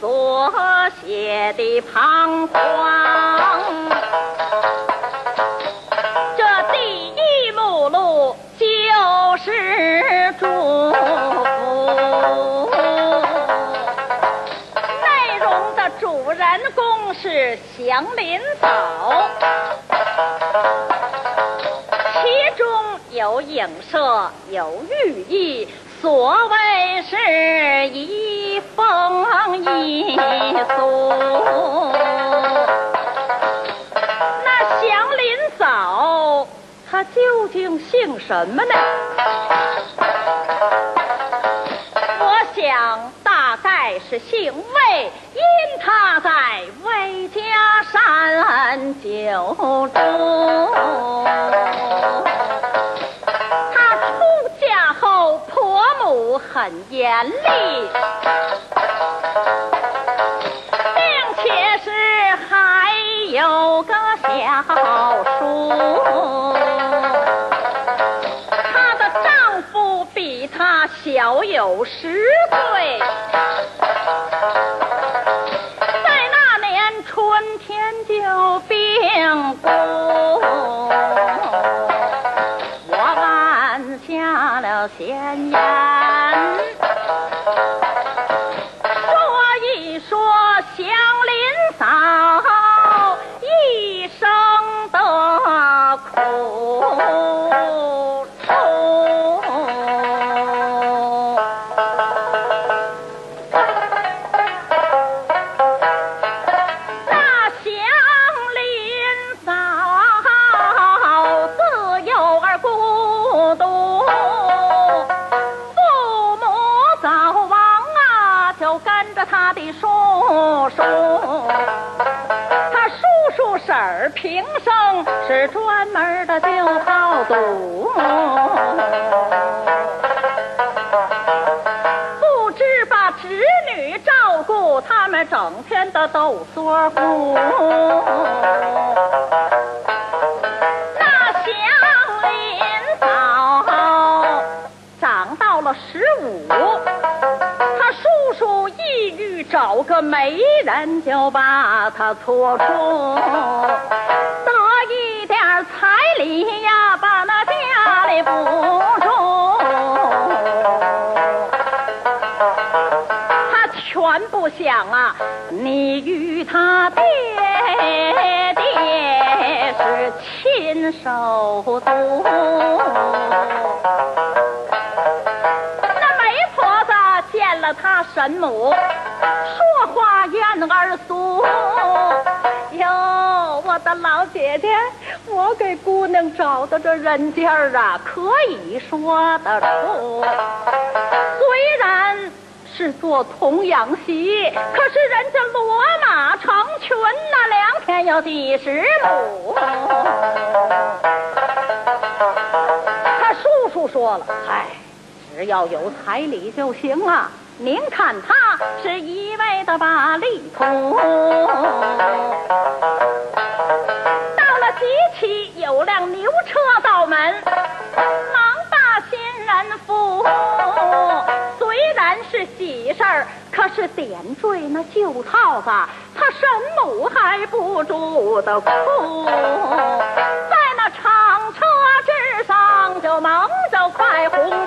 所写的彷徨这第一目录就是祝福内容的主人公是祥林嫂其中有影射有寓意所谓是一风一俗。那祥林嫂，她究竟姓什么呢？我想大概是姓魏。因她在魏家山九中，他出嫁后婆母很严厉，好书。她的丈夫比她小有十岁，在那年春天就病故。我按下了闲言。照顾，他们整天的斗缩乎。那祥林嫂长到了十五，他叔叔意欲找个媒人，就把他撮出。得一点彩礼呀，把那家里补全不想啊！你与他爹爹是亲手足，那媒婆子见了他神母，说话燕儿俗。哟，我的老姐姐。我给姑娘找的这人家啊，可以说得出。是做童养媳，可是人家骡马成群呐，两还有几十亩。他叔叔说了，嗨，只要有彩礼就行啊。您看他是一味的把力通。到了集期，有辆牛车到门，忙把新人扶。可是点缀那旧套子，他神母还不住的哭，在那长车之上就蒙着块红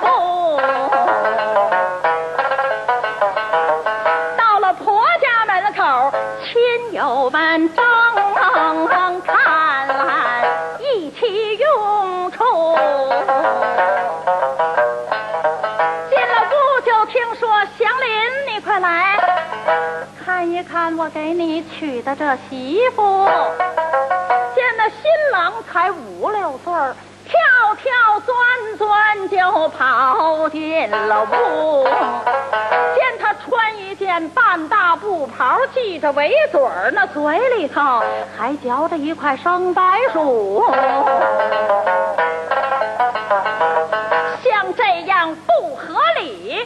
来看一看我给你娶的这媳妇，见那新郎才五六岁儿，跳跳钻钻就跑进了屋。见他穿一件半大布袍，系着围嘴儿，那嘴里头还嚼着一块生白薯。像这样不合理。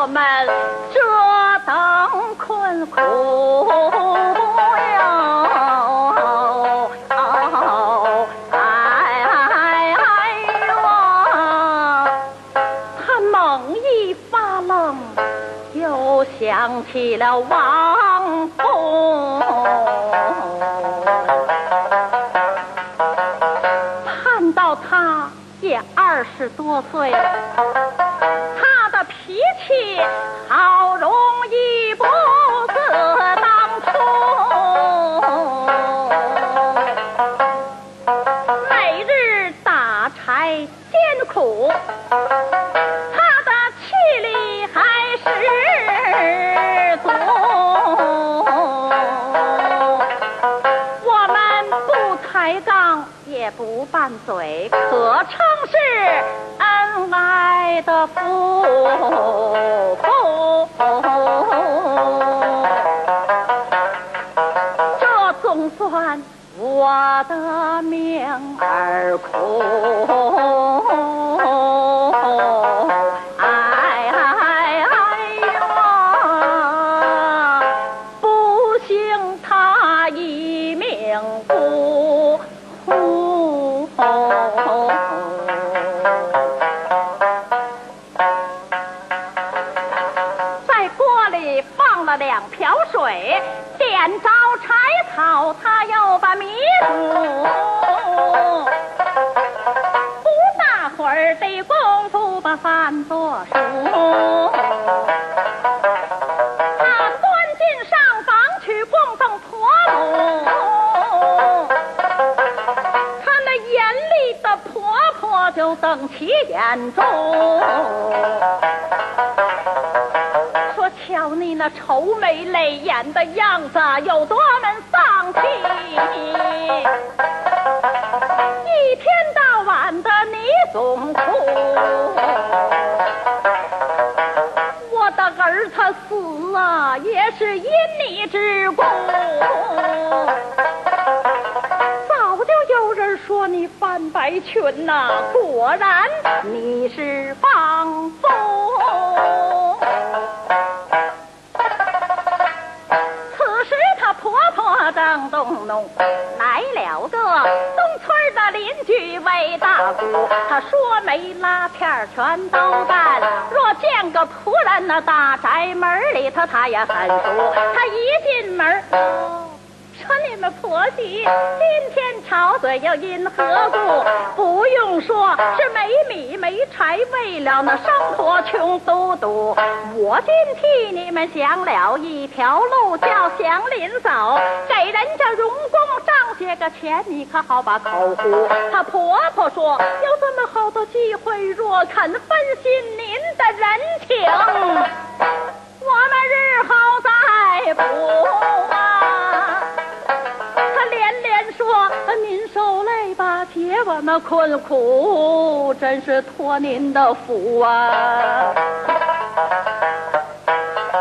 我们这等困苦哟哎呦他猛一发愣又想起了王凤，看到他也二十多岁了。好容易不得当初每日打柴艰苦。他的气力还十足我们不抬杠也不拌嘴可称是恩爱的夫。我的命儿苦。了两瓢水点着柴草，他又把米煮。儿的功夫把饭做熟。他钻进上房去供奉婆母，他那严厉的婆婆就瞪起眼中，愁眉泪眼的样子，有多么丧气！一天到晚的你总哭。”我的儿他死啊，也是因你之故。早就有人说你翻白裙呐、果然你是放没大姑，他说没拉片全都干。若见个仆人那大宅门里头，他也很熟。他一进门，哦说你们婆媳今天吵嘴又因何故？不用说，是没米没柴，为了那生活穷嘟嘟。我今替你们想了一条路，叫祥林走，给人家荣公上些个钱，你可好把口呼。她婆婆说，有这么好的机会，若肯分心您的人情，我们日后再补啊。您受累吧，解我那困苦，真是托您的福啊。”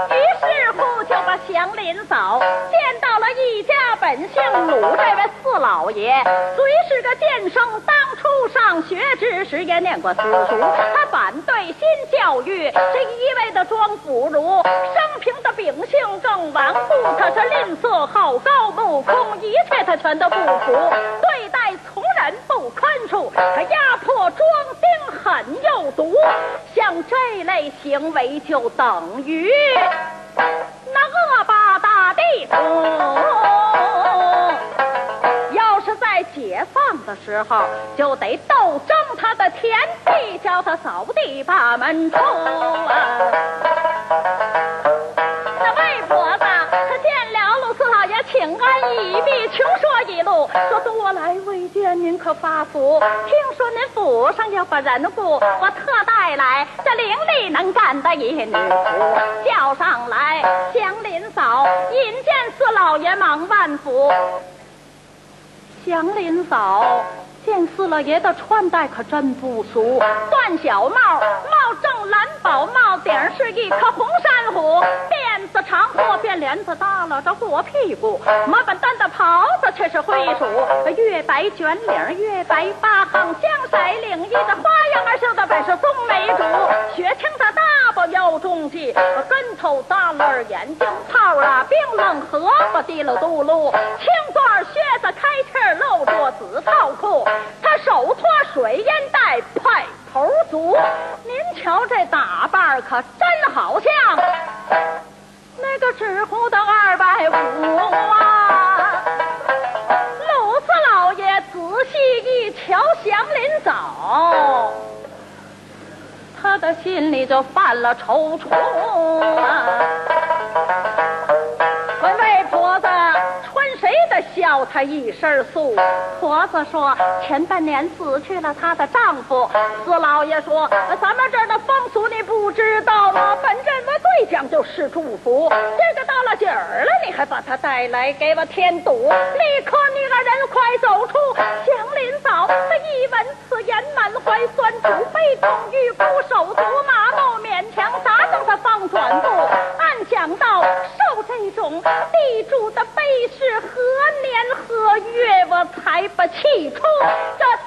于是乎就把祥林嫂见到了一家本姓鲁这位四老爷，虽是个剑生，当初上学之时也念过私塾。对新教育，是一味的装腐儒，生平的秉性更顽固。他是吝啬好高目空，一切他全都不服。对待从人不宽恕，他压迫装丁狠又毒。像这类行为，就等于那恶霸大地主。解放的时候，就得斗争他的田地，叫他扫地把门出啊！那魏婆子，她见了陆四老爷请安一毕，穷说一路，说多来未见您可发福，听说您府上要把人雇，我特带来这伶俐能干的一女仆，叫上来祥林嫂引见四老爷忙万福。祥林嫂见四老爷的穿戴可真不俗，缎小帽，帽正蓝宝帽顶是一颗红珊瑚，辫子长过辫帘子耷拉着过屁股，模本单的袍子却是灰鼠，月白卷领，月白八横，香色领衣的花样儿绣的本是松梅竹，雪青的大腰中系，跟头耷拉眼睛泡啊，冰冷荷包滴噜嘟噜，青缎靴子开气露着紫套裤，他手托水烟袋，派头足，您瞧这打扮可真好像那个纸糊的二百五啊！鲁四老爷仔细一瞧祥林嫂，他心里就犯了踌躇啊！问魏婆子穿谁的孝？她一身素。婆子说前半年死去了她的丈夫。四老爷说咱们这儿的风俗你不知道吗？本认为最讲究是祝福，这个到了景儿了，你还把他带来给我添堵，立刻你个人快走出！祥林嫂，她一闻此言，满怀酸楚，悲痛欲哭，手足麻木，勉强砸中他方转步，暗想到受这种地主的背是，何年何月我才把气出？这